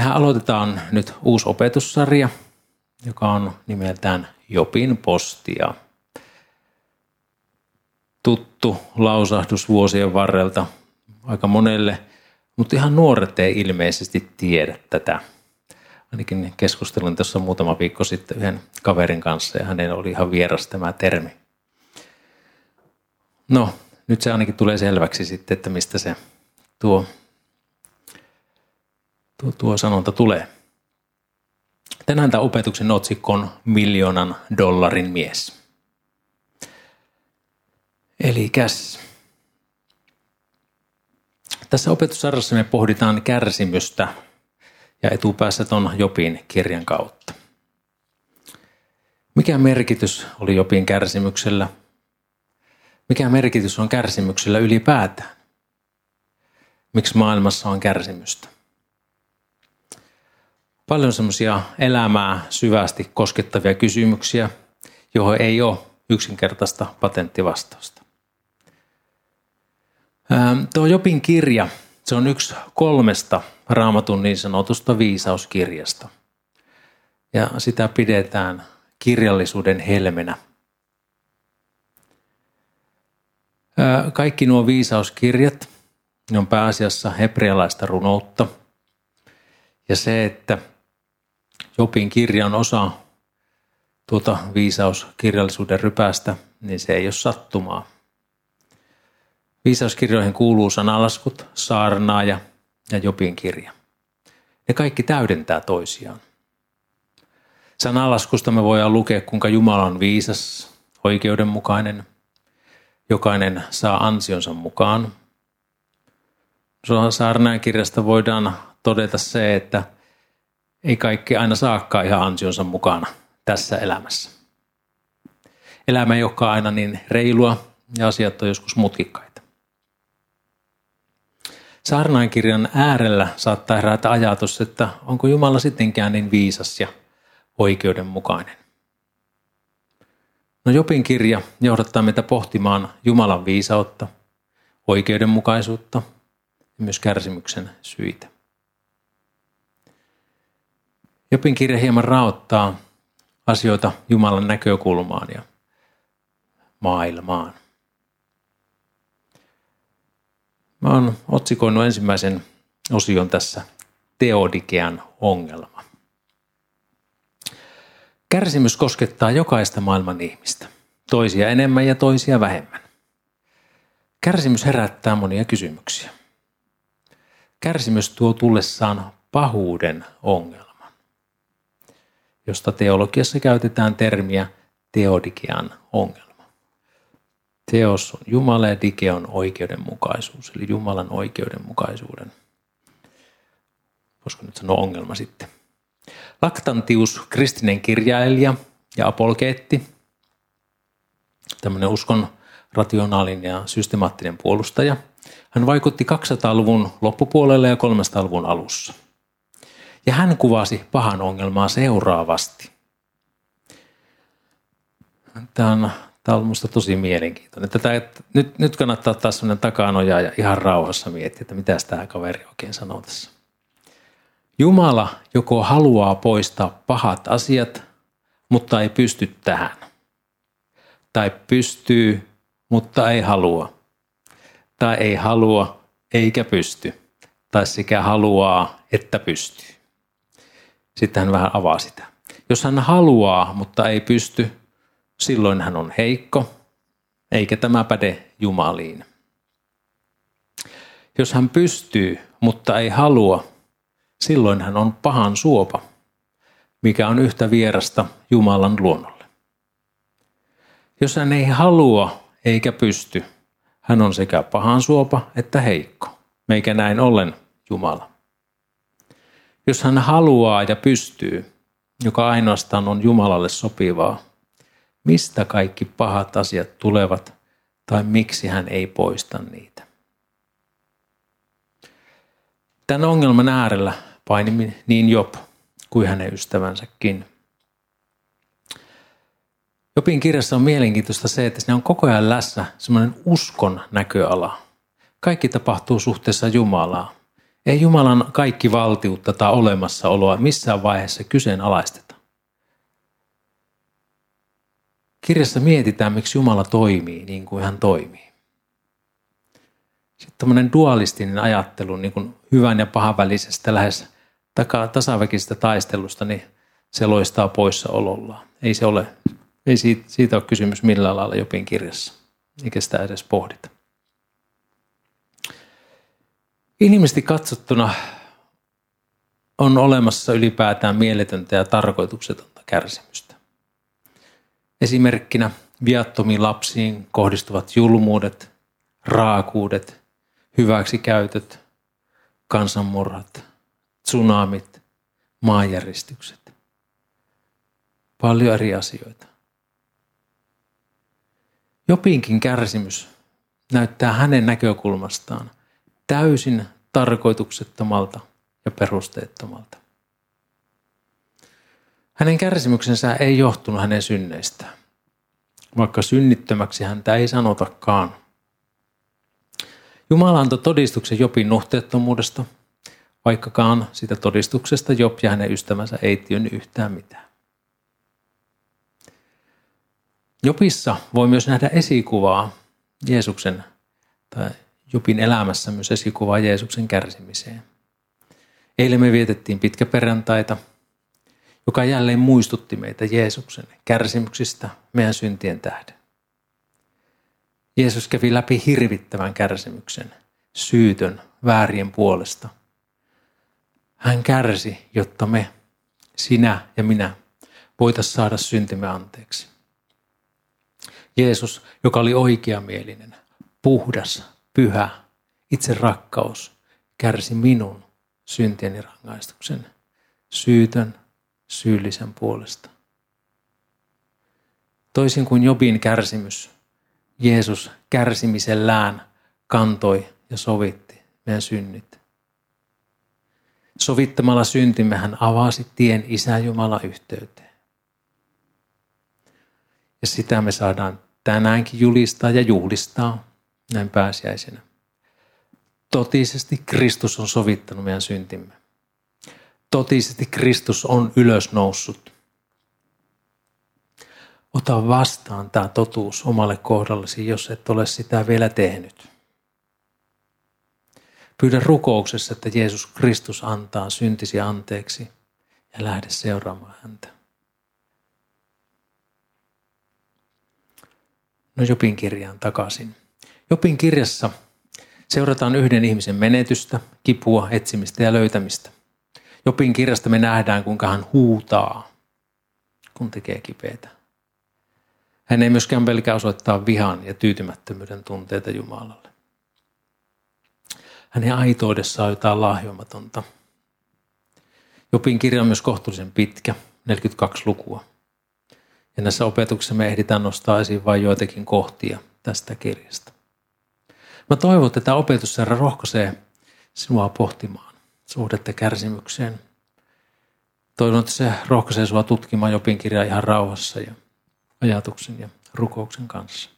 Mehän aloitetaan nyt uusi opetussarja, joka on nimeltään Jopin postia. Tuttu lausahdus vuosien varrelta aika monelle, mutta ihan nuoret ei ilmeisesti tiedä tätä. Ainakin keskustelin tuossa muutama viikko sitten yhden kaverin kanssa ja hänen oli ihan vieras tämä termi. No, nyt se ainakin tulee selväksi sitten, että mistä se tuo, tuo, tuo sanonta tulee. Tänään tämä opetuksen otsikko on miljoonan dollarin mies. Eli käs. Tässä opetussarjassa me pohditaan kärsimystä ja etupäässä ton Jopin kirjan kautta. Mikä merkitys oli Jopin kärsimyksellä? Mikä merkitys on kärsimyksellä ylipäätään? Miksi maailmassa on kärsimystä? Paljon semmoisia elämää syvästi koskettavia kysymyksiä, johon ei ole yksinkertaista patenttivastausta. Tuo Jopin kirja, se on yksi kolmesta raamatun niin sanotusta viisauskirjasta. Ja sitä pidetään kirjallisuuden helmenä. Kaikki nuo viisauskirjat, ne on pääasiassa hebrealaista runoutta. Ja se, että Jopin kirja on osa tuota viisauskirjallisuuden rypästä, niin se ei ole sattumaa. Viisauskirjoihin kuuluu sanalaskut, saarnaaja ja Jopin kirja. Ne kaikki täydentää toisiaan. Sanalaskusta me voidaan lukea, kuinka Jumala on viisas, oikeudenmukainen. Jokainen saa ansionsa mukaan. Saarnaajan kirjasta voidaan todeta se, että ei kaikki aina saakkaan ihan ansionsa mukana tässä elämässä. Elämä ei olekaan aina niin reilua ja asiat on joskus mutkikkaita. Saarnaankirjan äärellä saattaa herätä ajatus, että onko Jumala sittenkään niin viisas ja oikeudenmukainen. No Jopin kirja johdattaa meitä pohtimaan Jumalan viisautta, oikeudenmukaisuutta ja myös kärsimyksen syitä. Jopin kirja hieman raottaa asioita Jumalan näkökulmaan ja maailmaan. Mä oon otsikoinut ensimmäisen osion tässä Teodikean ongelma. Kärsimys koskettaa jokaista maailman ihmistä, toisia enemmän ja toisia vähemmän. Kärsimys herättää monia kysymyksiä. Kärsimys tuo tullessaan pahuuden ongelman, josta teologiassa käytetään termiä teodikean ongelma. Teos on Jumala ja dike on oikeudenmukaisuus, eli Jumalan oikeudenmukaisuuden. Voisiko nyt sanoa ongelma sitten. Laktantius, kristinen kirjailija ja apolgeetti, tämmöinen uskon rationaalinen ja systemaattinen puolustaja. Hän vaikutti 200-luvun loppupuolelle ja 300-luvun alussa. Ja hän kuvasi pahan ongelmaa seuraavasti. Tämä on Tämä on minusta tosi mielenkiintoinen. Tätä, että nyt, nyt kannattaa ottaa sellainen takanoja ja ihan rauhassa miettiä, että mitä tämä kaveri oikein sanoo tässä. Jumala joko haluaa poistaa pahat asiat, mutta ei pysty tähän. Tai pystyy, mutta ei halua. Tai ei halua, eikä pysty. Tai sekä haluaa, että pystyy. Sitten hän vähän avaa sitä. Jos hän haluaa, mutta ei pysty, silloin hän on heikko, eikä tämä päde Jumaliin. Jos hän pystyy, mutta ei halua, silloin hän on pahan suopa, mikä on yhtä vierasta Jumalan luonnolle. Jos hän ei halua eikä pysty, hän on sekä pahan suopa että heikko, meikä näin ollen Jumala. Jos hän haluaa ja pystyy, joka ainoastaan on Jumalalle sopivaa, mistä kaikki pahat asiat tulevat tai miksi hän ei poista niitä. Tämän ongelman äärellä paini niin Job kuin hänen ystävänsäkin. Jopin kirjassa on mielenkiintoista se, että siinä on koko ajan läsnä semmoinen uskon näköala. Kaikki tapahtuu suhteessa Jumalaa. Ei Jumalan kaikki valtiutta tai olemassaoloa missään vaiheessa kyseenalaisteta. Kirjassa mietitään, miksi Jumala toimii niin kuin hän toimii. Sitten tämmöinen dualistinen ajattelu niin kuin hyvän ja pahan välisestä lähes tasaväkisestä taistelusta, niin se loistaa poissaolollaan. Ei, se ole, ei siitä, siitä ole kysymys millään lailla Jopin kirjassa, eikä sitä edes pohdita. Inhimillisesti katsottuna on olemassa ylipäätään mieletöntä ja tarkoituksetonta kärsimystä. Esimerkkinä viattomiin lapsiin kohdistuvat julmuudet, raakuudet, hyväksikäytöt, kansanmurhat, tsunamit, maanjäristykset. Paljon eri asioita. Jopinkin kärsimys näyttää hänen näkökulmastaan täysin tarkoituksettomalta ja perusteettomalta. Hänen kärsimyksensä ei johtunut hänen synneistään, vaikka synnittömäksi häntä ei sanotakaan. Jumala antoi todistuksen Jopin nuhteettomuudesta, vaikkakaan sitä todistuksesta Job ja hänen ystävänsä ei tiennyt yhtään mitään. Jopissa voi myös nähdä esikuvaa Jeesuksen tai Jopin elämässä myös esikuvaa Jeesuksen kärsimiseen. Eilen me vietettiin pitkä perjantaita, joka jälleen muistutti meitä Jeesuksen kärsimyksistä meidän syntien tähden. Jeesus kävi läpi hirvittävän kärsimyksen, syytön, väärien puolesta. Hän kärsi, jotta me, sinä ja minä, voitaisiin saada syntimme anteeksi. Jeesus, joka oli oikeamielinen, puhdas, pyhä, itse rakkaus, kärsi minun syntieni rangaistuksen, syytön, syyllisen puolesta. Toisin kuin Jobin kärsimys, Jeesus kärsimisellään kantoi ja sovitti meidän synnit. Sovittamalla syntimme hän avasi tien Isä Jumala yhteyteen. Ja sitä me saadaan tänäänkin julistaa ja juhlistaa näin pääsiäisenä. Totisesti Kristus on sovittanut meidän syntimme. Totisesti Kristus on ylösnoussut. Ota vastaan tämä totuus omalle kohdallesi, jos et ole sitä vielä tehnyt. Pyydä rukouksessa, että Jeesus Kristus antaa syntisi anteeksi ja lähde seuraamaan häntä. No Jopin kirjaan takaisin. Jopin kirjassa seurataan yhden ihmisen menetystä, kipua, etsimistä ja löytämistä. Jopin kirjasta me nähdään, kuinka hän huutaa, kun tekee kipeitä. Hän ei myöskään pelkää osoittaa vihan ja tyytymättömyyden tunteita Jumalalle. Hänen aitoudessaan on jotain lahjomatonta. Jopin kirja on myös kohtuullisen pitkä, 42 lukua. Ja näissä opetuksissa me ehditään nostaa esiin vain joitakin kohtia tästä kirjasta. Mä toivon, että tämä opetus Herra rohkaisee sinua pohtimaan suhdetta kärsimykseen. Toivon, että se rohkaisee sinua tutkimaan Jopin kirjaa ihan rauhassa ja ajatuksen ja rukouksen kanssa.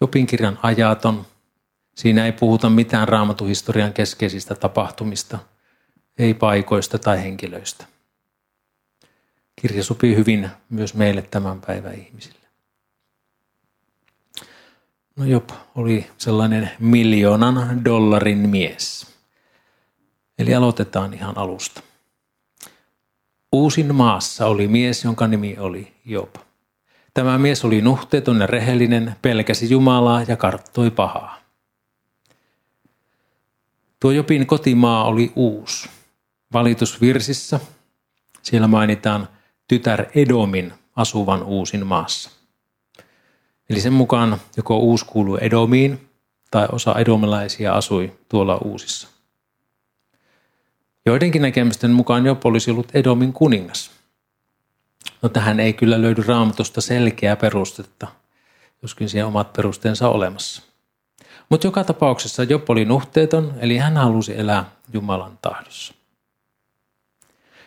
Jopin kirjan ajaton. Siinä ei puhuta mitään raamatuhistorian keskeisistä tapahtumista, ei paikoista tai henkilöistä. Kirja sopii hyvin myös meille tämän päivän ihmisille. No Job oli sellainen miljoonan dollarin mies. Eli aloitetaan ihan alusta. Uusin maassa oli mies, jonka nimi oli Job. Tämä mies oli nuhteeton ja rehellinen, pelkäsi Jumalaa ja karttoi pahaa. Tuo Jopin kotimaa oli uus. Valitusvirsissä siellä mainitaan tytär Edomin asuvan uusin maassa. Eli sen mukaan joko uusi kuului Edomiin tai osa edomilaisia asui tuolla uusissa. Joidenkin näkemysten mukaan jopa olisi ollut Edomin kuningas. No tähän ei kyllä löydy raamatusta selkeää perustetta, joskin siihen omat perusteensa olemassa. Mutta joka tapauksessa Job oli nuhteeton, eli hän halusi elää Jumalan tahdossa.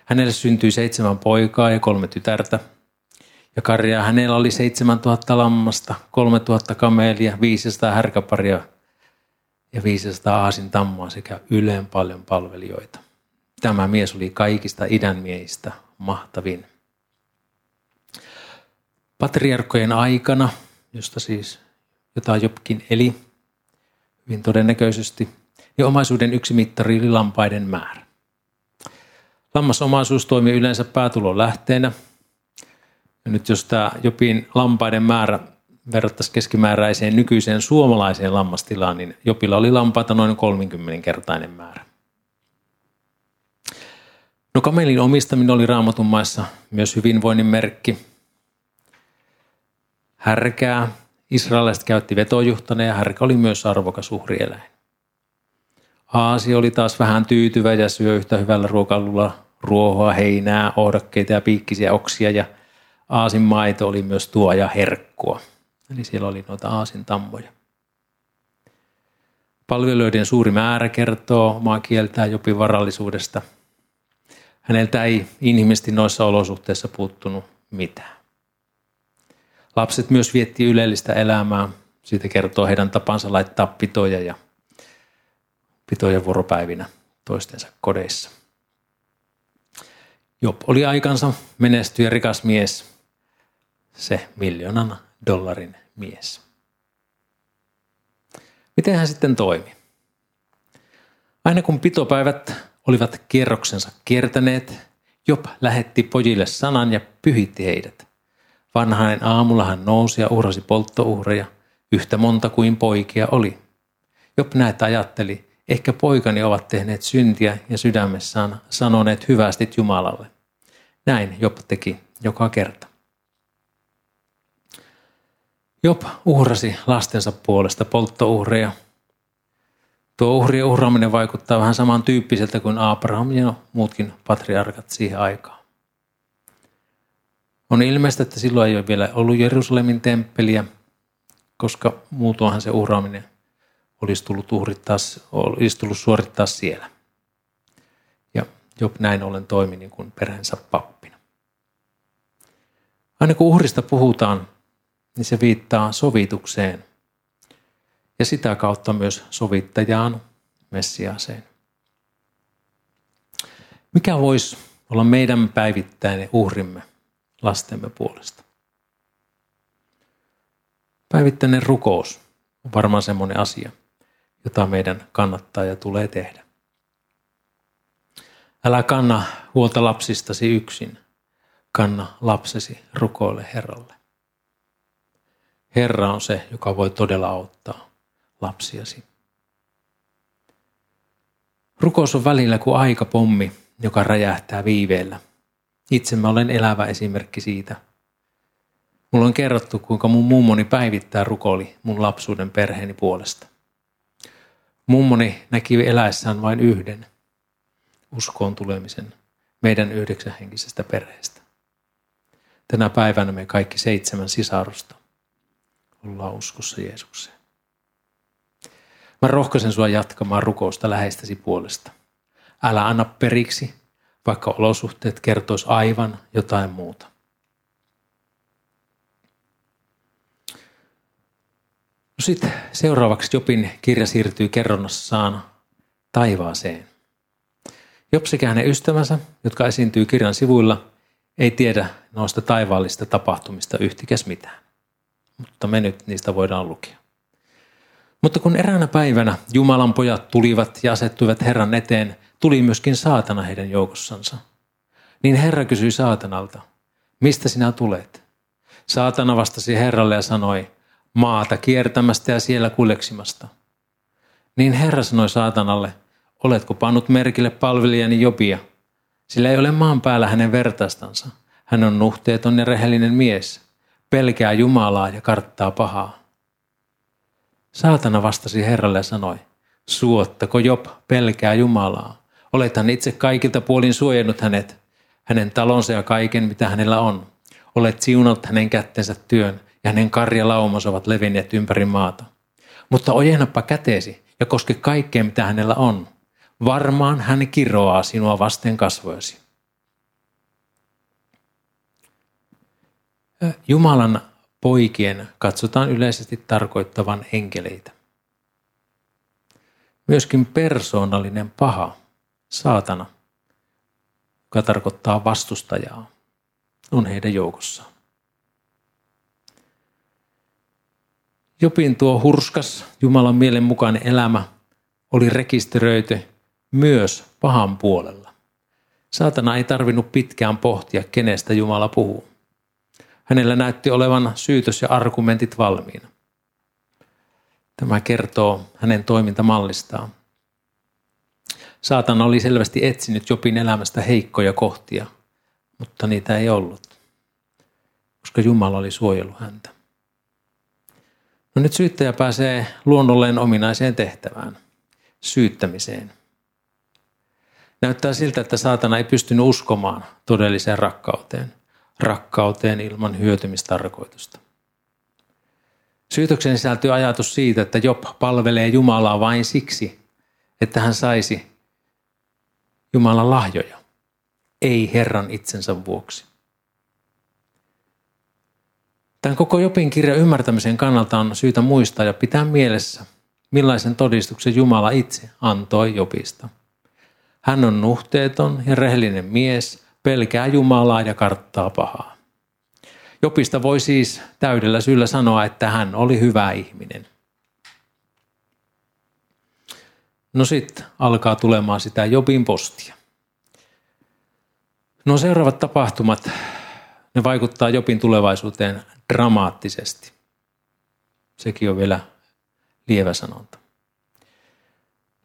Hänelle syntyi seitsemän poikaa ja kolme tytärtä – ja karjaa hänellä oli 7000 lammasta, 3000 kamelia, 500 härkäparia ja 500 aasin tammaa sekä yleen paljon palvelijoita. Tämä mies oli kaikista idän miehistä mahtavin. Patriarkkojen aikana, josta siis jota Jobkin eli hyvin todennäköisesti, ja omaisuuden yksi mittari oli lampaiden määrä. Lammasomaisuus toimii yleensä päätulon lähteenä. Ja nyt jos tämä Jopin lampaiden määrä verrattaisiin keskimääräiseen nykyiseen suomalaiseen lammastilaan, niin Jopilla oli lampaita noin 30-kertainen määrä. No kamelin omistaminen oli raamatun maissa myös hyvinvoinnin merkki. Härkää israelaiset käytti vetojuhtana ja härkä oli myös arvokas uhrieläin. Aasi oli taas vähän tyytyvä ja syö yhtä hyvällä ruokalulla ruohoa, heinää, ohdokkeita ja piikkisiä oksia ja aasin maito oli myös tuo ja herkkua. Eli siellä oli noita aasin tammoja. Palveluiden suuri määrä kertoo omaa kieltään Jopin varallisuudesta. Häneltä ei inhimillisesti noissa olosuhteissa puuttunut mitään. Lapset myös vietti ylellistä elämää. Siitä kertoo heidän tapansa laittaa pitoja ja pitoja vuoropäivinä toistensa kodeissa. Job oli aikansa menestyjä rikas mies, se miljoonan dollarin mies. Miten hän sitten toimi? Aina kun pitopäivät olivat kierroksensa kiertäneet, Job lähetti pojille sanan ja pyhitti heidät. Vanhainen aamulla hän nousi ja uhrasi polttouhreja, yhtä monta kuin poikia oli. Job näet ajatteli, ehkä poikani ovat tehneet syntiä ja sydämessään sanoneet hyvästit Jumalalle. Näin Job teki joka kerta. Job uhrasi lastensa puolesta polttouhreja. Tuo uhrien uhraaminen vaikuttaa vähän samantyyppiseltä kuin Abraham ja muutkin patriarkat siihen aikaan. On ilmeistä, että silloin ei ole vielä ollut Jerusalemin temppeliä, koska muutoinhan se uhraaminen olisi tullut, uhrittaa, olisi tullut suorittaa siellä. Ja Job näin ollen toimi niin kuin perheensä pappina. Aina kun uhrista puhutaan, niin se viittaa sovitukseen ja sitä kautta myös sovittajaan, Messiaaseen. Mikä voisi olla meidän päivittäinen uhrimme lastemme puolesta? Päivittäinen rukous on varmaan semmoinen asia, jota meidän kannattaa ja tulee tehdä. Älä kanna huolta lapsistasi yksin, kanna lapsesi rukoile Herralle. Herra on se, joka voi todella auttaa lapsiasi. Rukous on välillä kuin aikapommi, joka räjähtää viiveellä. Itse mä olen elävä esimerkki siitä. Mulla on kerrottu, kuinka mun mummoni päivittää rukoili mun lapsuuden perheeni puolesta. Mummoni näki eläessään vain yhden uskoon tulemisen meidän yhdeksänhenkisestä perheestä. Tänä päivänä me kaikki seitsemän sisarusta ollaan uskossa Jeesukseen. Mä rohkaisen sua jatkamaan rukousta läheistäsi puolesta. Älä anna periksi, vaikka olosuhteet kertois aivan jotain muuta. No sitten seuraavaksi Jopin kirja siirtyy kerronnassaan taivaaseen. Job sekä hänen ystävänsä, jotka esiintyy kirjan sivuilla, ei tiedä noista taivaallista tapahtumista yhtikäs mitään. Mutta me nyt niistä voidaan lukea. Mutta kun eräänä päivänä Jumalan pojat tulivat ja asettuivat Herran eteen, tuli myöskin saatana heidän joukossansa. Niin Herra kysyi saatanalta, mistä sinä tulet? Saatana vastasi Herralle ja sanoi, maata kiertämästä ja siellä kuleksimasta. Niin Herra sanoi saatanalle, oletko pannut merkille palvelijani Jobia? Sillä ei ole maan päällä hänen vertaistansa. Hän on nuhteeton ja rehellinen mies, pelkää Jumalaa ja karttaa pahaa. Saatana vastasi Herralle ja sanoi, suottako Job pelkää Jumalaa. Olethan itse kaikilta puolin suojannut hänet, hänen talonsa ja kaiken, mitä hänellä on. Olet siunannut hänen kättensä työn ja hänen karjalaumansa ovat levinneet ympäri maata. Mutta ojennappa käteesi ja koske kaikkea, mitä hänellä on. Varmaan hän kiroaa sinua vasten kasvojasi. Jumalan poikien katsotaan yleisesti tarkoittavan enkeleitä. myöskin persoonallinen paha, saatana, joka tarkoittaa vastustajaa, on heidän joukossaan. Jopin tuo hurskas Jumalan mielen mukainen elämä oli rekisteröity myös pahan puolella. Saatana ei tarvinnut pitkään pohtia, kenestä Jumala puhuu. Hänellä näytti olevan syytös ja argumentit valmiina. Tämä kertoo hänen toimintamallistaan. Saatana oli selvästi etsinyt Jopin elämästä heikkoja kohtia, mutta niitä ei ollut, koska Jumala oli suojellut häntä. No nyt syyttäjä pääsee luonnolleen ominaiseen tehtävään, syyttämiseen. Näyttää siltä, että saatana ei pystynyt uskomaan todelliseen rakkauteen, rakkauteen ilman hyötymistarkoitusta. Syytöksen sisältyy ajatus siitä, että Job palvelee Jumalaa vain siksi, että hän saisi Jumalan lahjoja, ei Herran itsensä vuoksi. Tämän koko Jopin kirjan ymmärtämisen kannalta on syytä muistaa ja pitää mielessä, millaisen todistuksen Jumala itse antoi Jopista. Hän on nuhteeton ja rehellinen mies, pelkää Jumalaa ja karttaa pahaa. Jopista voi siis täydellä syyllä sanoa, että hän oli hyvä ihminen. No sitten alkaa tulemaan sitä Jobin postia. No seuraavat tapahtumat, ne vaikuttaa Jopin tulevaisuuteen dramaattisesti. Sekin on vielä lievä sanonta.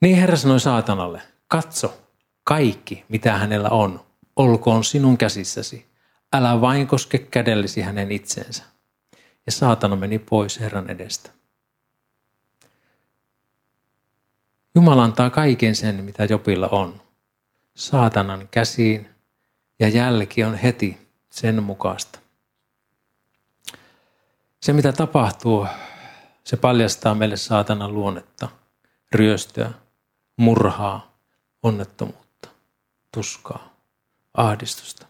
Niin Herra sanoi saatanalle, katso, kaikki mitä hänellä on, olkoon sinun käsissäsi. Älä vain koske kädellesi hänen itsensä. Ja saatana meni pois Herran edestä. Jumala antaa kaiken sen, mitä Jopilla on. Saatanan käsiin ja jälki on heti sen mukaista. Se, mitä tapahtuu, se paljastaa meille saatanan luonnetta, ryöstöä, murhaa, onnettomuutta, tuskaa, ahdistusta.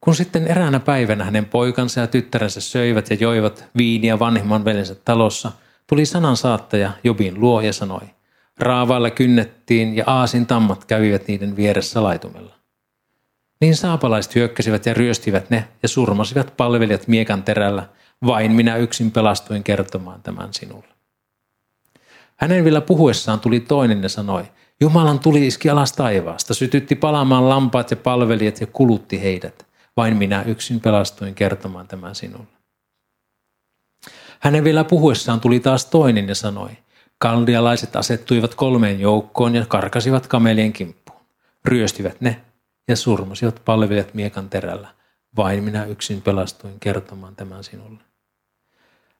Kun sitten eräänä päivänä hänen poikansa ja tyttärensä söivät ja joivat viiniä vanhimman veljensä talossa, tuli sanan saattaja Jobin luo ja sanoi, raavailla kynnettiin ja aasin tammat kävivät niiden vieressä laitumella. Niin saapalaiset hyökkäsivät ja ryöstivät ne ja surmasivat palvelijat miekan terällä, vain minä yksin pelastuin kertomaan tämän sinulle. Hänen vielä puhuessaan tuli toinen ja sanoi, Jumalan tuli iski alas taivaasta, sytytti palaamaan lampaat ja palvelijat ja kulutti heidät. Vain minä yksin pelastuin kertomaan tämän sinulle. Hänen vielä puhuessaan tuli taas toinen ja sanoi, kaldialaiset asettuivat kolmeen joukkoon ja karkasivat kamelien kimppuun. Ryöstivät ne ja surmasivat palvelijat miekan terällä. Vain minä yksin pelastuin kertomaan tämän sinulle.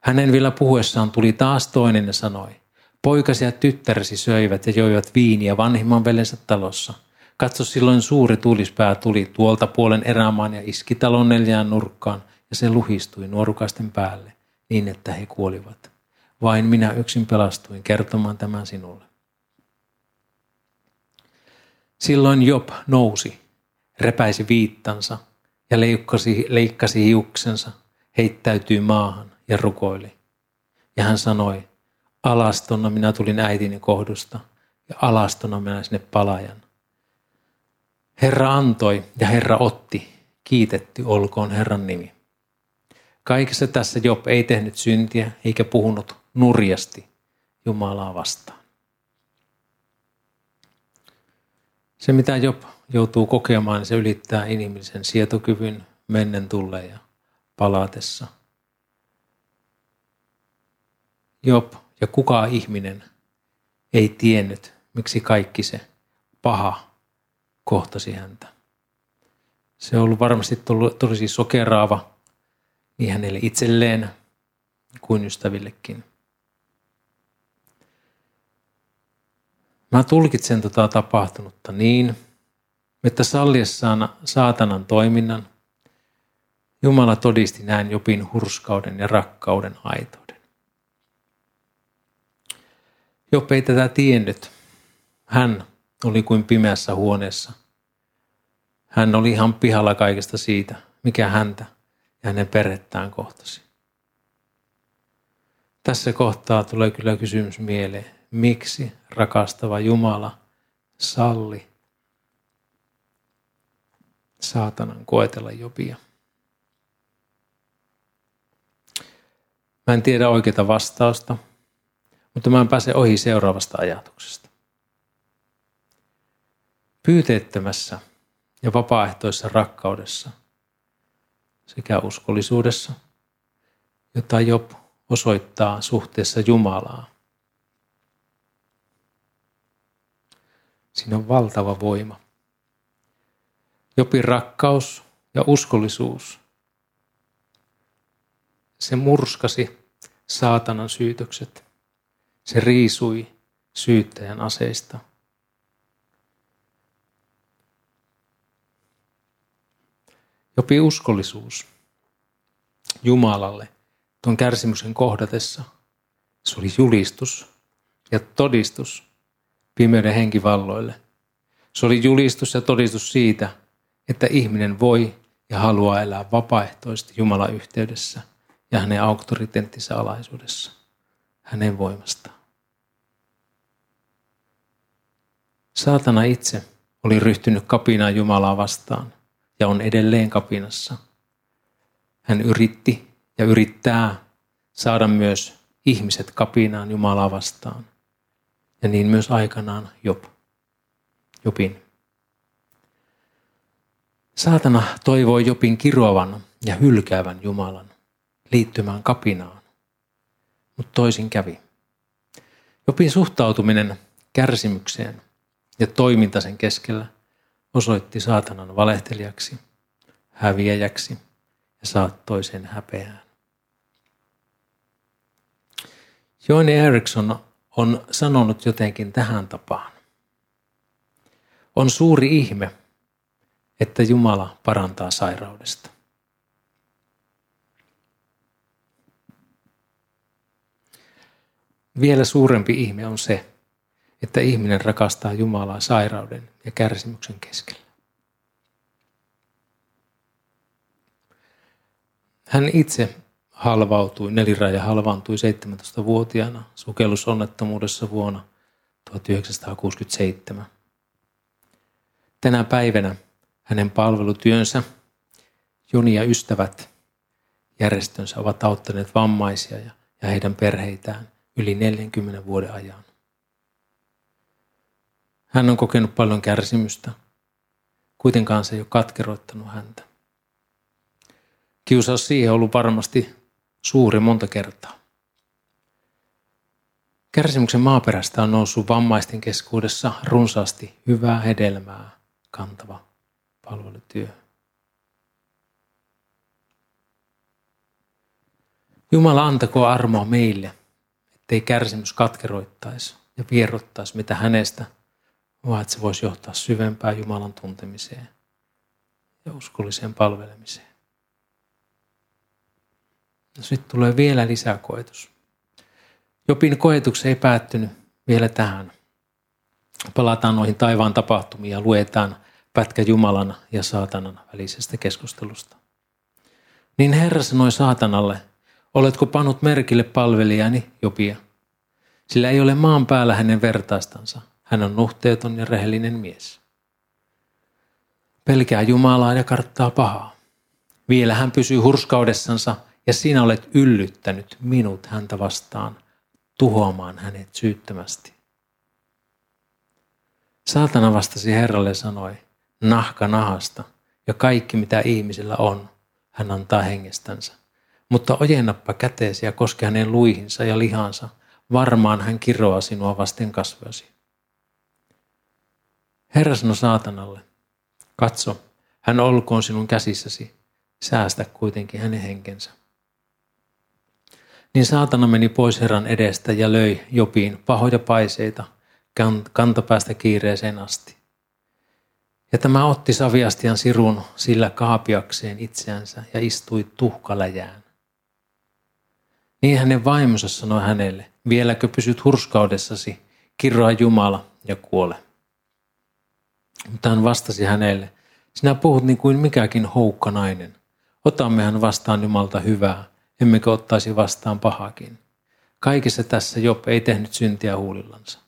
Hänen vielä puhuessaan tuli taas toinen ja sanoi, poikasi ja tyttäresi söivät ja joivat viiniä vanhimman veljensä talossa – Katso silloin suuri tuulispää tuli tuolta puolen erämaan ja iski talon neljään nurkkaan ja se luhistui nuorukaisten päälle niin, että he kuolivat. Vain minä yksin pelastuin kertomaan tämän sinulle. Silloin Job nousi, repäisi viittansa ja leikkasi, leikkasi hiuksensa, heittäytyi maahan ja rukoili. Ja hän sanoi, alastona minä tulin äitini kohdusta ja alastona minä sinne palajan. Herra antoi ja Herra otti. Kiitetty olkoon Herran nimi. Kaikessa tässä Job ei tehnyt syntiä eikä puhunut nurjasti Jumalaa vastaan. Se, mitä Job joutuu kokemaan, niin se ylittää inhimillisen sietokyvyn mennen tulleen ja palatessa. Job ja kuka ihminen ei tiennyt, miksi kaikki se paha kohtasi häntä. Se on ollut varmasti tosi sokeraava niin hänelle itselleen kuin ystävillekin. Mä tulkitsen tota tapahtunutta niin, että salliessaan saatanan toiminnan Jumala todisti näin Jopin hurskauden ja rakkauden aitouden. Job ei tätä tiennyt. Hän oli kuin pimeässä huoneessa. Hän oli ihan pihalla kaikesta siitä, mikä häntä ja hänen perhettään kohtasi. Tässä kohtaa tulee kyllä kysymys mieleen, miksi rakastava Jumala salli saatanan koetella Jobia. Mä en tiedä oikeita vastausta, mutta mä en pääse ohi seuraavasta ajatuksesta. Pyyteettömässä ja vapaaehtoisessa rakkaudessa sekä uskollisuudessa, jota Job osoittaa suhteessa Jumalaa. Siinä on valtava voima. Jopin rakkaus ja uskollisuus, se murskasi saatanan syytökset. Se riisui syyttäjän aseista. Jopi uskollisuus Jumalalle tuon kärsimyksen kohdatessa, se oli julistus ja todistus pimeyden henkivalloille. Se oli julistus ja todistus siitä, että ihminen voi ja haluaa elää vapaaehtoisesti Jumalan yhteydessä ja hänen auktoriteettinsa alaisuudessa, hänen voimastaan. Saatana itse oli ryhtynyt kapinaan Jumalaa vastaan ja on edelleen kapinassa. Hän yritti ja yrittää saada myös ihmiset kapinaan Jumalaa vastaan. Ja niin myös aikanaan Job. Jobin. Saatana toivoi Jopin kiroavan ja hylkäävän Jumalan liittymään kapinaan, mutta toisin kävi. Jopin suhtautuminen kärsimykseen ja toiminta sen keskellä osoitti saatanan valehtelijaksi, häviäjäksi ja saattoi sen häpeään. Jooni Eriksson on sanonut jotenkin tähän tapaan. On suuri ihme, että Jumala parantaa sairaudesta. Vielä suurempi ihme on se, että ihminen rakastaa Jumalaa sairauden ja kärsimyksen keskellä. Hän itse halvautui, neliraja halvaantui 17-vuotiaana sukellusonnettomuudessa vuonna 1967. Tänä päivänä hänen palvelutyönsä, Joni ja ystävät järjestönsä ovat auttaneet vammaisia ja, heidän perheitään yli 40 vuoden ajan. Hän on kokenut paljon kärsimystä, kuitenkaan se ei ole katkeroittanut häntä. Kiusaus siihen on ollut varmasti suuri monta kertaa. Kärsimyksen maaperästä on noussut vammaisten keskuudessa runsaasti hyvää hedelmää kantava palvelutyö. Jumala antako armoa meille, ettei kärsimys katkeroittaisi ja vierrottaisi mitä hänestä, vaan että se voisi johtaa syvempään Jumalan tuntemiseen ja uskolliseen palvelemiseen. No sitten tulee vielä lisäkoetus. Jopin koetus ei päättynyt vielä tähän. Palataan noihin taivaan tapahtumiin ja luetaan pätkä Jumalan ja saatanan välisestä keskustelusta. Niin Herra sanoi saatanalle, oletko panut merkille palvelijani Jopia? Sillä ei ole maan päällä hänen vertaistansa. Hän on nuhteeton ja rehellinen mies. Pelkää Jumalaa ja karttaa pahaa. Vielä hän pysyy hurskaudessansa ja sinä olet yllyttänyt minut häntä vastaan tuhoamaan hänet syyttömästi. Saatana vastasi Herralle ja sanoi, nahka nahasta ja kaikki mitä ihmisellä on, hän antaa hengestänsä. Mutta ojennappa käteesi ja koske hänen luihinsa ja lihansa, varmaan hän kiroaa sinua vasten kasvoasi. Herra sanoi saatanalle, katso, hän olkoon sinun käsissäsi, säästä kuitenkin hänen henkensä. Niin saatana meni pois Herran edestä ja löi Jopiin pahoja paiseita kantapäästä kiireeseen asti. Ja tämä otti saviastian sirun sillä kaapiakseen itseänsä ja istui tuhkaläjään. Niin hänen vaimonsa sanoi hänelle, vieläkö pysyt hurskaudessasi, kirroa Jumala ja kuole. Mutta hän vastasi hänelle, sinä puhut niin kuin mikäkin houkka nainen. Otammehan vastaan Jumalta hyvää, emmekö ottaisi vastaan pahakin. Kaikessa tässä Job ei tehnyt syntiä huulillansa.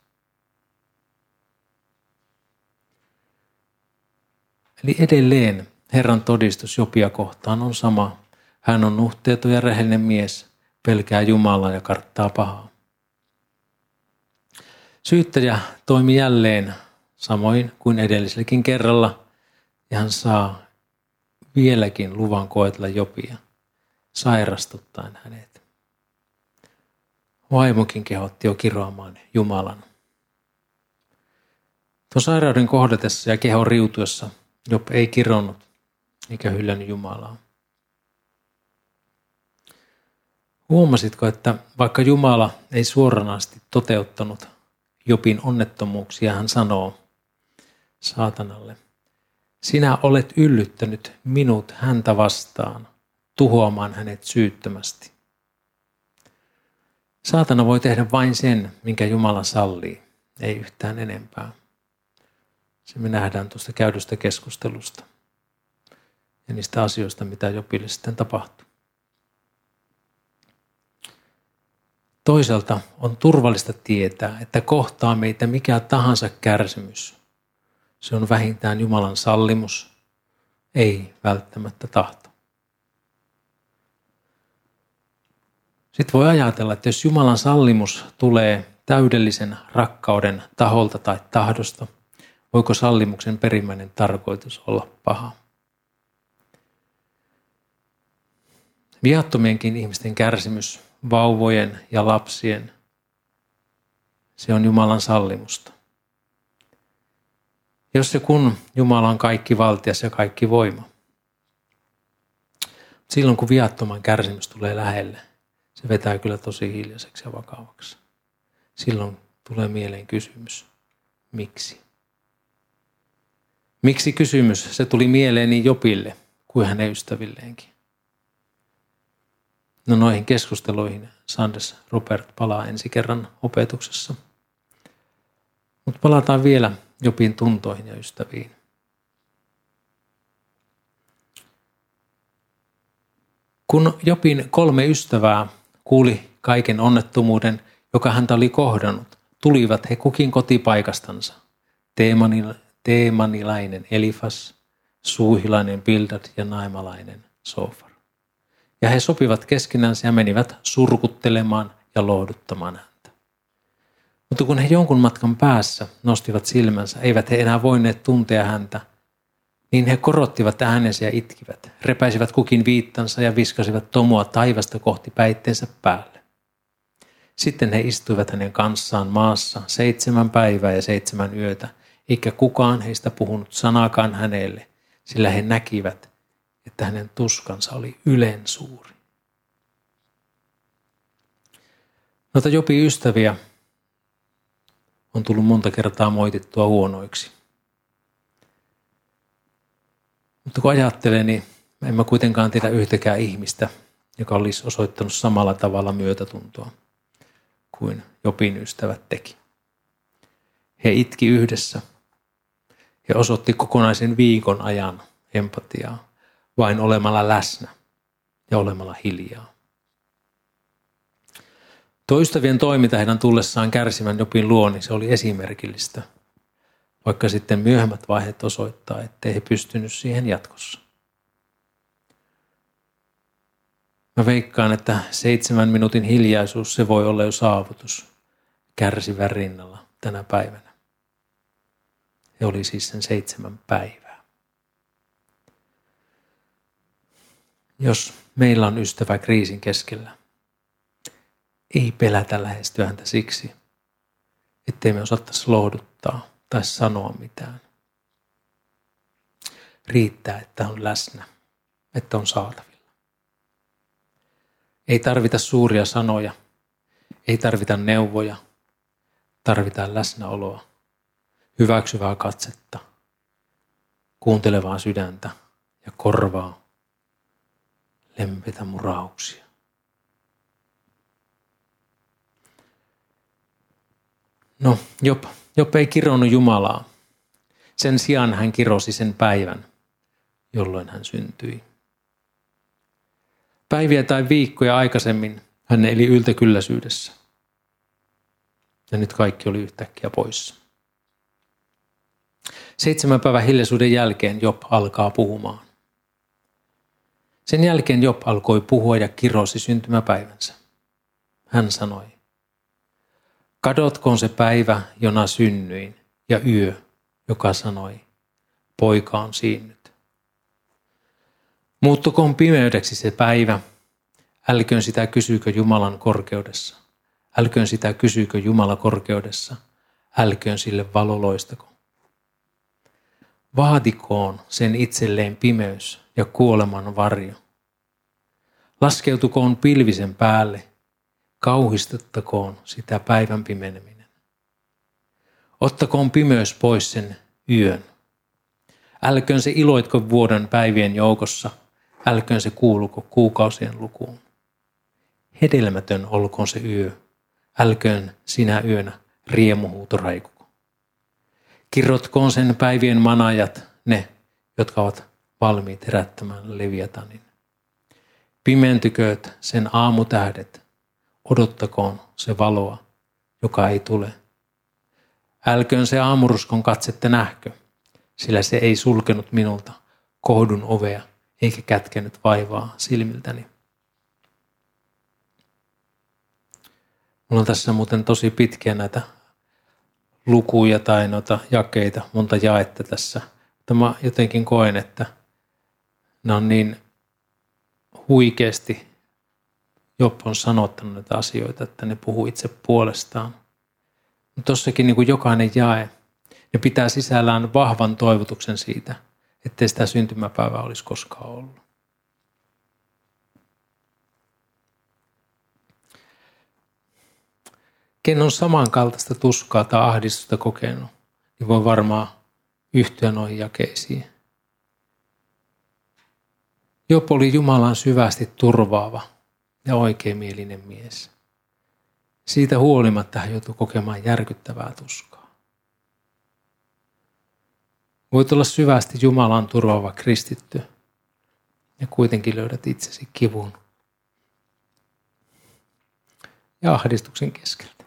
Eli edelleen Herran todistus Jopia kohtaan on sama. Hän on nuhteeton ja rehellinen mies, pelkää Jumalaa ja karttaa pahaa. Syyttäjä toimi jälleen samoin kuin edelliselläkin kerralla ja hän saa vieläkin luvan koetella Jopia sairastuttaen hänet. Vaimokin kehotti jo kiroamaan Jumalan. Tuon sairauden kohdatessa ja kehon riutuessa Job ei kironnut eikä hyllännyt Jumalaa. Huomasitko, että vaikka Jumala ei suoranaisesti toteuttanut Jopin onnettomuuksia, hän sanoo saatanalle, sinä olet yllyttänyt minut häntä vastaan, tuhoamaan hänet syyttömästi. Saatana voi tehdä vain sen, minkä Jumala sallii, ei yhtään enempää. Se me nähdään tuosta käydystä keskustelusta ja niistä asioista, mitä Jopille sitten tapahtuu. Toisaalta on turvallista tietää, että kohtaa meitä mikä tahansa kärsimys. Se on vähintään Jumalan sallimus, ei välttämättä tahto. Sitten voi ajatella, että jos Jumalan sallimus tulee täydellisen rakkauden taholta tai tahdosta, voiko sallimuksen perimmäinen tarkoitus olla paha? Viattomienkin ihmisten kärsimys, vauvojen ja lapsien, se on Jumalan sallimusta. Jos ja kun Jumala on kaikki valtias ja kaikki voima. Silloin kun viattoman kärsimys tulee lähelle, se vetää kyllä tosi hiljaiseksi ja vakavaksi. Silloin tulee mieleen kysymys, miksi? Miksi kysymys? Se tuli mieleeni Jopille kuin hänen ystävilleenkin. No noihin keskusteluihin Sanders Robert palaa ensi kerran opetuksessa. Mutta palataan vielä Jopin tuntoihin ja ystäviin. Kun Jopin kolme ystävää kuuli kaiken onnettomuuden, joka häntä oli kohdannut, tulivat he kukin kotipaikastansa. Teemanilainen Elifas, Suuhilainen Bildad ja Naimalainen Sofar. Ja he sopivat keskenänsä ja menivät surkuttelemaan ja lohduttamaan häntä. Mutta kun he jonkun matkan päässä nostivat silmänsä, eivät he enää voineet tuntea häntä, niin he korottivat äänensä ja itkivät, repäisivät kukin viittansa ja viskasivat tomua taivasta kohti päitteensä päälle. Sitten he istuivat hänen kanssaan maassa seitsemän päivää ja seitsemän yötä, eikä kukaan heistä puhunut sanakaan hänelle, sillä he näkivät, että hänen tuskansa oli ylen suuri. Noita Jopi ystäviä on tullut monta kertaa moitittua huonoiksi. Mutta kun ajattelee, niin en mä kuitenkaan tiedä yhtäkään ihmistä, joka olisi osoittanut samalla tavalla myötätuntoa kuin Jopin ystävät teki. He itki yhdessä. He osoitti kokonaisen viikon ajan empatiaa vain olemalla läsnä ja olemalla hiljaa. Toistavien toiminta heidän tullessaan kärsimän Jopin luo, niin se oli esimerkillistä – vaikka sitten myöhemmät vaiheet osoittaa, ettei he pystynyt siihen jatkossa. Mä veikkaan, että seitsemän minuutin hiljaisuus se voi olla jo saavutus kärsivän rinnalla tänä päivänä. He oli siis sen seitsemän päivää. Jos meillä on ystävä kriisin keskellä, ei pelätä lähestyä häntä siksi, ettei me osattaisi lohduttaa – tai sanoa mitään. Riittää, että on läsnä, että on saatavilla. Ei tarvita suuria sanoja, ei tarvita neuvoja, tarvitaan läsnäoloa, hyväksyvää katsetta, kuuntelevaa sydäntä ja korvaa, lempeitä murauksia. No, jopa Joppe ei kironnut Jumalaa. Sen sijaan hän kirosi sen päivän, jolloin hän syntyi. Päiviä tai viikkoja aikaisemmin hän eli yltäkylläisyydessä, Ja nyt kaikki oli yhtäkkiä poissa. Seitsemän päivän hiljaisuuden jälkeen Job alkaa puhumaan. Sen jälkeen Job alkoi puhua ja kirosi syntymäpäivänsä. Hän sanoi, kadotkoon se päivä, jona synnyin, ja yö, joka sanoi, poika on siinnyt. Muuttukoon pimeydeksi se päivä, älköön sitä kysyykö Jumalan korkeudessa. Älköön sitä kysyykö Jumala korkeudessa, älköön sille valoloistako. Vaatikoon sen itselleen pimeys ja kuoleman varjo. Laskeutukoon pilvisen päälle, kauhistettakoon sitä päivän pimeneminen. Ottakoon pimeys pois sen yön. Älköön se iloitko vuoden päivien joukossa, älköön se kuuluko kuukausien lukuun. Hedelmätön olkoon se yö, älköön sinä yönä riemuhuuto raikuko. Kirrotkoon sen päivien manajat, ne, jotka ovat valmiit herättämään Leviatanin. Pimentykööt sen aamutähdet, odottakoon se valoa, joka ei tule. Älköön se aamuruskon katsette nähkö, sillä se ei sulkenut minulta kohdun ovea eikä kätkenyt vaivaa silmiltäni. Mulla on tässä muuten tosi pitkiä näitä lukuja tai noita jakeita, monta jaetta tässä. Mutta mä jotenkin koen, että nämä on niin huikeasti Job on sanottanut näitä asioita, että ne puhuu itse puolestaan. Tossakin niin kuin jokainen jae, ne pitää sisällään vahvan toivotuksen siitä, ettei sitä syntymäpäivää olisi koskaan ollut. Ken on samankaltaista tuskaa tai ahdistusta kokenut, niin voi varmaan yhtyä noihin jakeisiin. Job oli Jumalan syvästi turvaava ja oikeamielinen mies. Siitä huolimatta hän joutui kokemaan järkyttävää tuskaa. Voit olla syvästi Jumalan turvaava kristitty ja kuitenkin löydät itsesi kivun ja ahdistuksen keskeltä,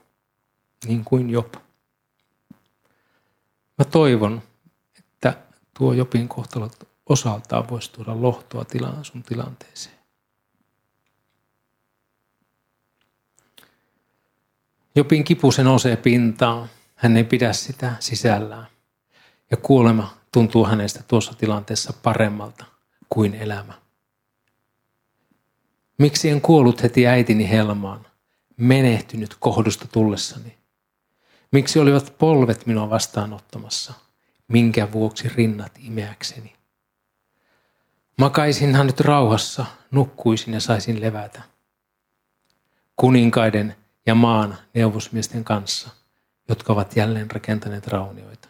niin kuin Job. Mä toivon, että tuo Jopin kohtalo osaltaan voisi tuoda lohtoa tilaan sun tilanteeseen. Jopin kipu se nousee pintaan. Hän ei pidä sitä sisällään. Ja kuolema tuntuu hänestä tuossa tilanteessa paremmalta kuin elämä. Miksi en kuollut heti äitini helmaan, menehtynyt kohdusta tullessani? Miksi olivat polvet minua vastaanottamassa? Minkä vuoksi rinnat imeäkseni? Makaisinhan nyt rauhassa, nukkuisin ja saisin levätä. Kuninkaiden ja maan neuvosmiesten kanssa, jotka ovat jälleen rakentaneet raunioita.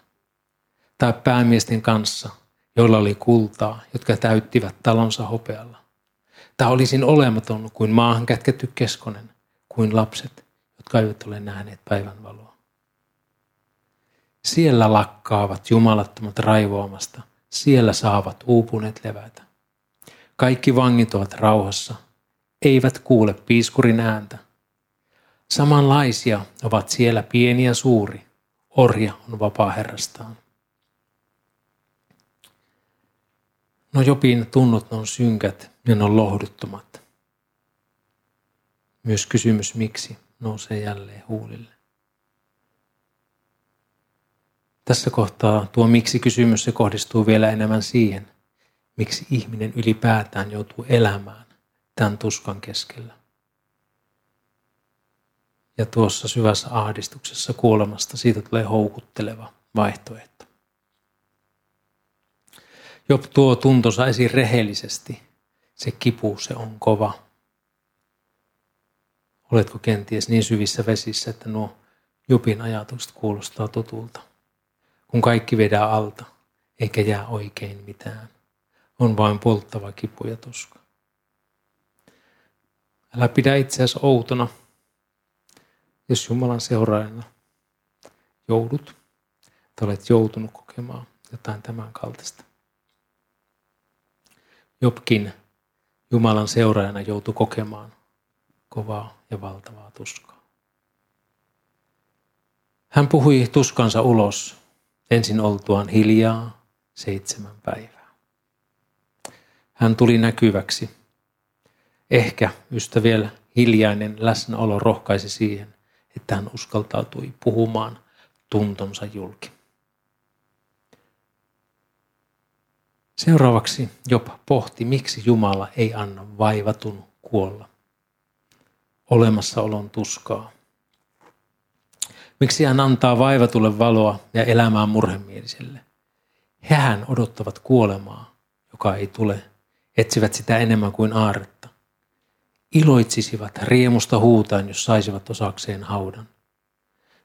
Tai päämiesten kanssa, joilla oli kultaa, jotka täyttivät talonsa hopealla. Tai olisin olematon kuin maahan kätketty keskonen, kuin lapset, jotka eivät ole nähneet päivänvaloa. Siellä lakkaavat jumalattomat raivoamasta, siellä saavat uupuneet levätä. Kaikki vangit ovat rauhassa, eivät kuule piiskurin ääntä. Samanlaisia ovat siellä pieni ja suuri, orja on vapaa herrastaan. No Jopin tunnot on synkät ja ne on lohduttomat. Myös kysymys miksi nousee jälleen huulille. Tässä kohtaa tuo miksi kysymys se kohdistuu vielä enemmän siihen, miksi ihminen ylipäätään joutuu elämään tämän tuskan keskellä. Ja tuossa syvässä ahdistuksessa kuolemasta siitä tulee houkutteleva vaihtoehto. Job tuo tuntonsa esiin rehellisesti. Se kipu, se on kova. Oletko kenties niin syvissä vesissä, että nuo Jobin ajatukset kuulostaa tutulta? Kun kaikki vedää alta, eikä jää oikein mitään on vain polttava kipu ja tuska. Älä pidä itseäsi outona, jos Jumalan seuraajana joudut tai olet joutunut kokemaan jotain tämän kaltaista. Jobkin Jumalan seuraajana joutui kokemaan kovaa ja valtavaa tuskaa. Hän puhui tuskansa ulos, ensin oltuaan hiljaa seitsemän päivää. Hän tuli näkyväksi. Ehkä ystäviel hiljainen läsnäolo rohkaisi siihen, että hän uskaltautui puhumaan tuntonsa julki. Seuraavaksi Job pohti, miksi Jumala ei anna vaivatun kuolla. Olemassaolon tuskaa. Miksi hän antaa vaivatulle valoa ja elämää murhemieliselle? Hehän odottavat kuolemaa, joka ei tule, etsivät sitä enemmän kuin aaretta. Iloitsisivat riemusta huutaan, jos saisivat osakseen haudan.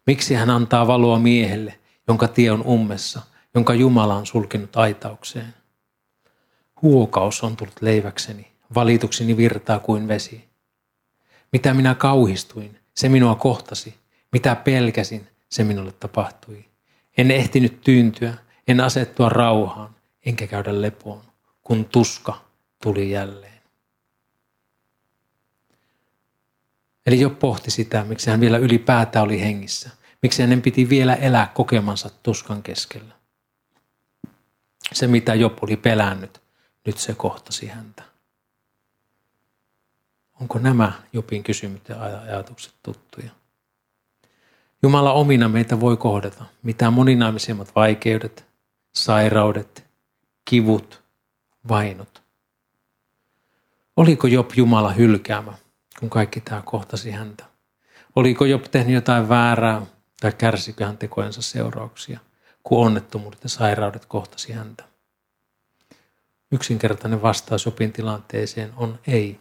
Miksi hän antaa valoa miehelle, jonka tie on ummessa, jonka Jumala on sulkenut aitaukseen? Huokaus on tullut leiväkseni, valitukseni virtaa kuin vesi. Mitä minä kauhistuin, se minua kohtasi. Mitä pelkäsin, se minulle tapahtui. En ehtinyt tyyntyä, en asettua rauhaan, enkä käydä lepoon, kun tuska tuli jälleen. Eli jo pohti sitä, miksi hän vielä ylipäätään oli hengissä. Miksi hänen piti vielä elää kokemansa tuskan keskellä. Se, mitä Job oli pelännyt, nyt se kohtasi häntä. Onko nämä Jopin kysymykset ja ajatukset tuttuja? Jumala omina meitä voi kohdata. Mitä moninaisemmat vaikeudet, sairaudet, kivut, vainot. Oliko Job Jumala hylkäämä, kun kaikki tämä kohtasi häntä? Oliko Job tehnyt jotain väärää tai kärsikö hän tekojensa seurauksia, kun onnettomuudet ja sairaudet kohtasi häntä? Yksinkertainen vastaus Jobin tilanteeseen on ei.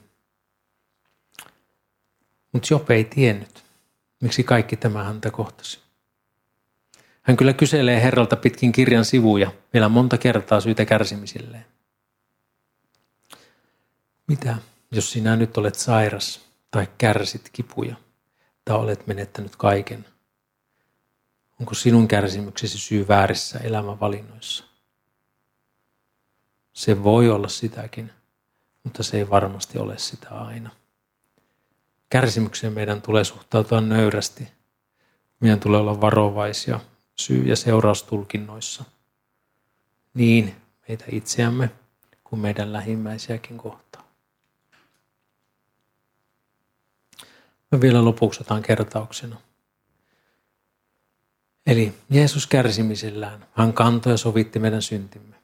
Mutta Job ei tiennyt, miksi kaikki tämä häntä kohtasi. Hän kyllä kyselee Herralta pitkin kirjan sivuja vielä monta kertaa syytä kärsimisilleen. Mitä, jos sinä nyt olet sairas tai kärsit kipuja tai olet menettänyt kaiken? Onko sinun kärsimyksesi syy väärissä elämänvalinnoissa? Se voi olla sitäkin, mutta se ei varmasti ole sitä aina. Kärsimykseen meidän tulee suhtautua nöyrästi. Meidän tulee olla varovaisia syy- ja seuraustulkinnoissa. Niin meitä itseämme kuin meidän lähimmäisiäkin kohtaa. Me vielä lopuksi otan kertauksena. Eli Jeesus kärsimisellään, hän kantoi ja sovitti meidän syntimme.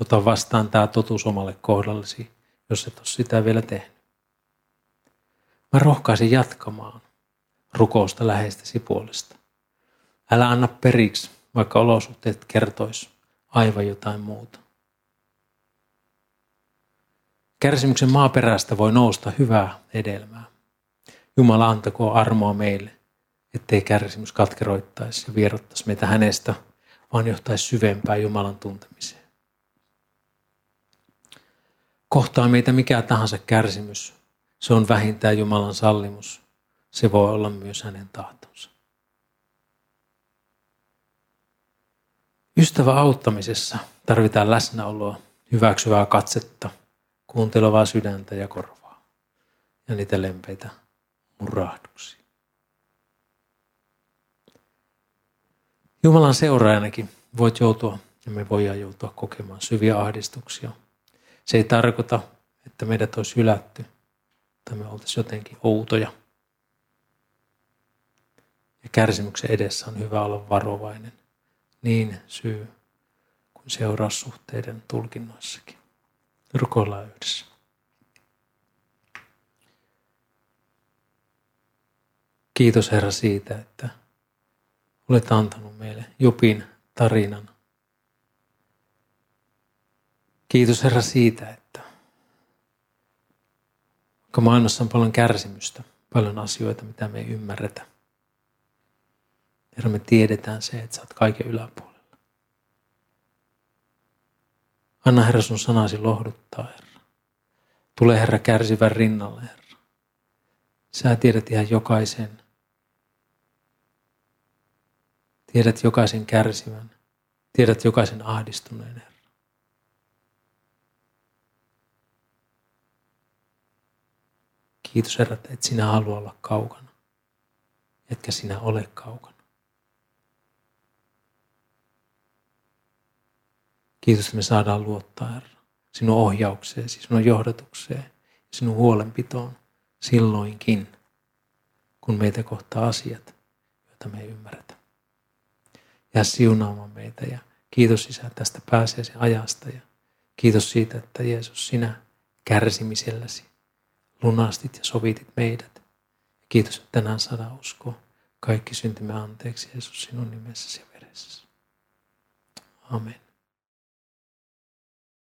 Ota vastaan tämä totuus omalle kohdallesi, jos et ole sitä vielä tehnyt. Mä rohkaisin jatkamaan rukousta läheistäsi puolesta. Älä anna periksi, vaikka olosuhteet kertois aivan jotain muuta. Kärsimyksen maaperästä voi nousta hyvää hedelmää. Jumala antako armoa meille, ettei kärsimys katkeroittaisi ja vierottaisi meitä hänestä, vaan johtaisi syvempään Jumalan tuntemiseen. Kohtaa meitä mikä tahansa kärsimys, se on vähintään Jumalan sallimus. Se voi olla myös hänen tahtonsa. Ystävä auttamisessa tarvitaan läsnäoloa, hyväksyvää katsetta, kuuntelevaa sydäntä ja korvaa ja niitä lempeitä murahduksia. Jumalan seuraajanakin voit joutua ja me voidaan joutua kokemaan syviä ahdistuksia. Se ei tarkoita, että meidät olisi hylätty tai me oltaisiin jotenkin outoja. Ja kärsimyksen edessä on hyvä olla varovainen niin syy kuin seuraussuhteiden tulkinnoissakin. Rukoillaan yhdessä. Kiitos Herra siitä, että olet antanut meille Jopin tarinan. Kiitos Herra siitä, että vaikka maailmassa on paljon kärsimystä, paljon asioita, mitä me ei ymmärretä, Herra, me tiedetään se, että sä oot kaiken yläpuolella. Anna Herra sun sanasi lohduttaa, Herra. Tule Herra kärsivän rinnalle, Herra. Sä tiedät ihan jokaisen. Tiedät jokaisen kärsivän. Tiedät jokaisen ahdistuneen, Herra. Kiitos, Herra, että et sinä halua olla kaukana, etkä sinä ole kaukana. Kiitos, että me saadaan luottaa, Herra, sinun ohjaukseesi, siis sinun johdatukseen ja sinun huolenpitoon silloinkin, kun meitä kohtaa asiat, joita me ei ymmärretä. Jää siunaamaan meitä ja kiitos Isä tästä pääseesi ajasta ja kiitos siitä, että Jeesus sinä kärsimiselläsi lunastit ja sovitit meidät. Kiitos, että tänään saadaan uskoa kaikki syntymme anteeksi Jeesus sinun nimessäsi ja veressäsi. Amen.